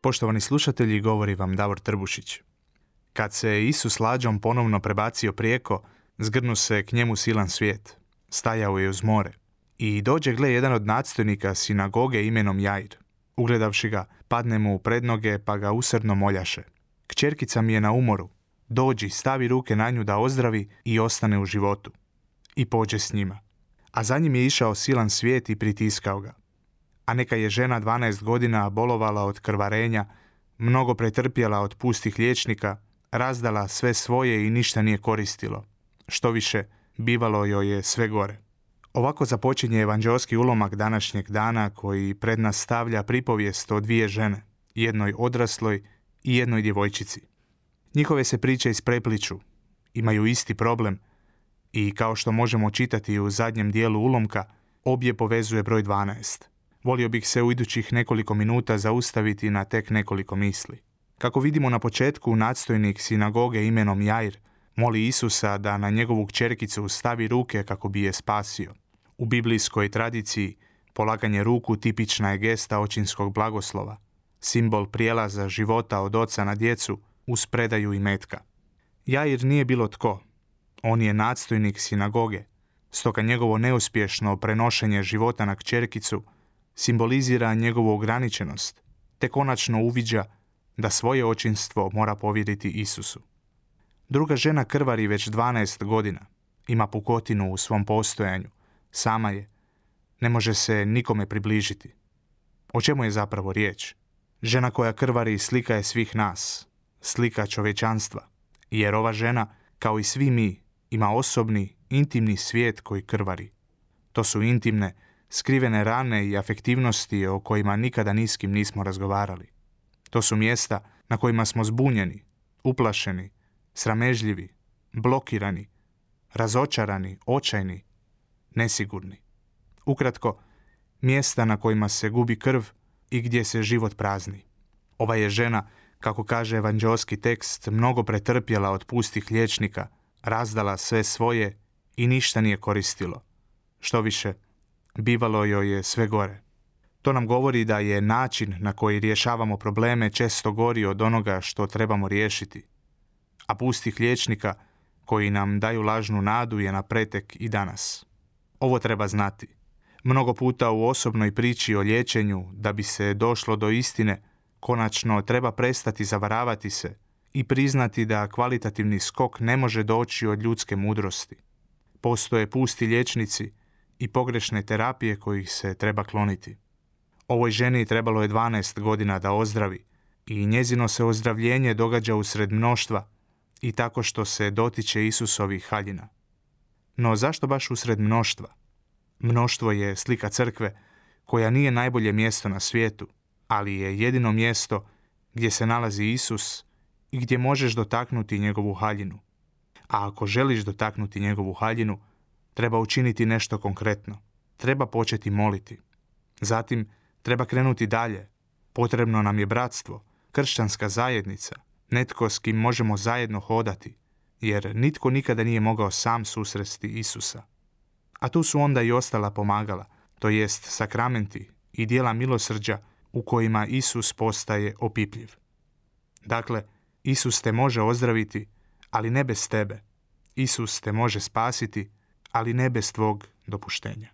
Poštovani slušatelji, govori vam Davor Trbušić. Kad se Isus lađom ponovno prebacio prijeko, zgrnu se k njemu silan svijet. Stajao je uz more. I dođe gle jedan od nadstojnika sinagoge imenom Jair. Ugledavši ga, padne mu u prednoge pa ga usrdno moljaše. Kćerkica mi je na umoru. Dođi, stavi ruke na nju da ozdravi i ostane u životu. I pođe s njima. A za njim je išao silan svijet i pritiskao ga a neka je žena 12 godina bolovala od krvarenja, mnogo pretrpjela od pustih liječnika, razdala sve svoje i ništa nije koristilo. Što više, bivalo joj je sve gore. Ovako započinje evanđelski ulomak današnjeg dana koji pred nas stavlja pripovijest o dvije žene, jednoj odrasloj i jednoj djevojčici. Njihove se priče isprepliču, imaju isti problem i kao što možemo čitati u zadnjem dijelu ulomka, obje povezuje broj 12. Volio bih se u idućih nekoliko minuta zaustaviti na tek nekoliko misli. Kako vidimo na početku, nadstojnik sinagoge imenom Jair moli Isusa da na njegovu kćerkicu stavi ruke kako bi je spasio. U biblijskoj tradiciji polaganje ruku tipična je gesta očinskog blagoslova, simbol prijelaza života od oca na djecu uz predaju i metka. Jair nije bilo tko, on je nadstojnik sinagoge, stoga njegovo neuspješno prenošenje života na kćerkicu – simbolizira njegovu ograničenost, te konačno uviđa da svoje očinstvo mora povjeriti Isusu. Druga žena krvari već 12 godina, ima pukotinu u svom postojanju, sama je, ne može se nikome približiti. O čemu je zapravo riječ? Žena koja krvari slika je svih nas, slika čovječanstva, jer ova žena, kao i svi mi, ima osobni, intimni svijet koji krvari. To su intimne, skrivene rane i afektivnosti o kojima nikada niskim nismo razgovarali. To su mjesta na kojima smo zbunjeni, uplašeni, sramežljivi, blokirani, razočarani, očajni, nesigurni. Ukratko, mjesta na kojima se gubi krv i gdje se život prazni. Ova je žena, kako kaže evanđelski tekst, mnogo pretrpjela od pustih liječnika, razdala sve svoje i ništa nije koristilo. Što više, bivalo joj je sve gore. To nam govori da je način na koji rješavamo probleme često gori od onoga što trebamo riješiti. A pustih liječnika koji nam daju lažnu nadu je na pretek i danas. Ovo treba znati. Mnogo puta u osobnoj priči o liječenju, da bi se došlo do istine, konačno treba prestati zavaravati se i priznati da kvalitativni skok ne može doći od ljudske mudrosti. Postoje pusti liječnici i pogrešne terapije kojih se treba kloniti. Ovoj ženi trebalo je 12 godina da ozdravi i njezino se ozdravljenje događa usred mnoštva i tako što se dotiče Isusovih haljina. No zašto baš usred mnoštva? Mnoštvo je slika crkve koja nije najbolje mjesto na svijetu, ali je jedino mjesto gdje se nalazi Isus i gdje možeš dotaknuti njegovu haljinu. A ako želiš dotaknuti njegovu haljinu, treba učiniti nešto konkretno. Treba početi moliti. Zatim treba krenuti dalje. Potrebno nam je bratstvo, kršćanska zajednica, netko s kim možemo zajedno hodati, jer nitko nikada nije mogao sam susresti Isusa. A tu su onda i ostala pomagala, to jest sakramenti i dijela milosrđa u kojima Isus postaje opipljiv. Dakle, Isus te može ozdraviti, ali ne bez tebe. Isus te može spasiti, ali ne bez tvog dopuštenja.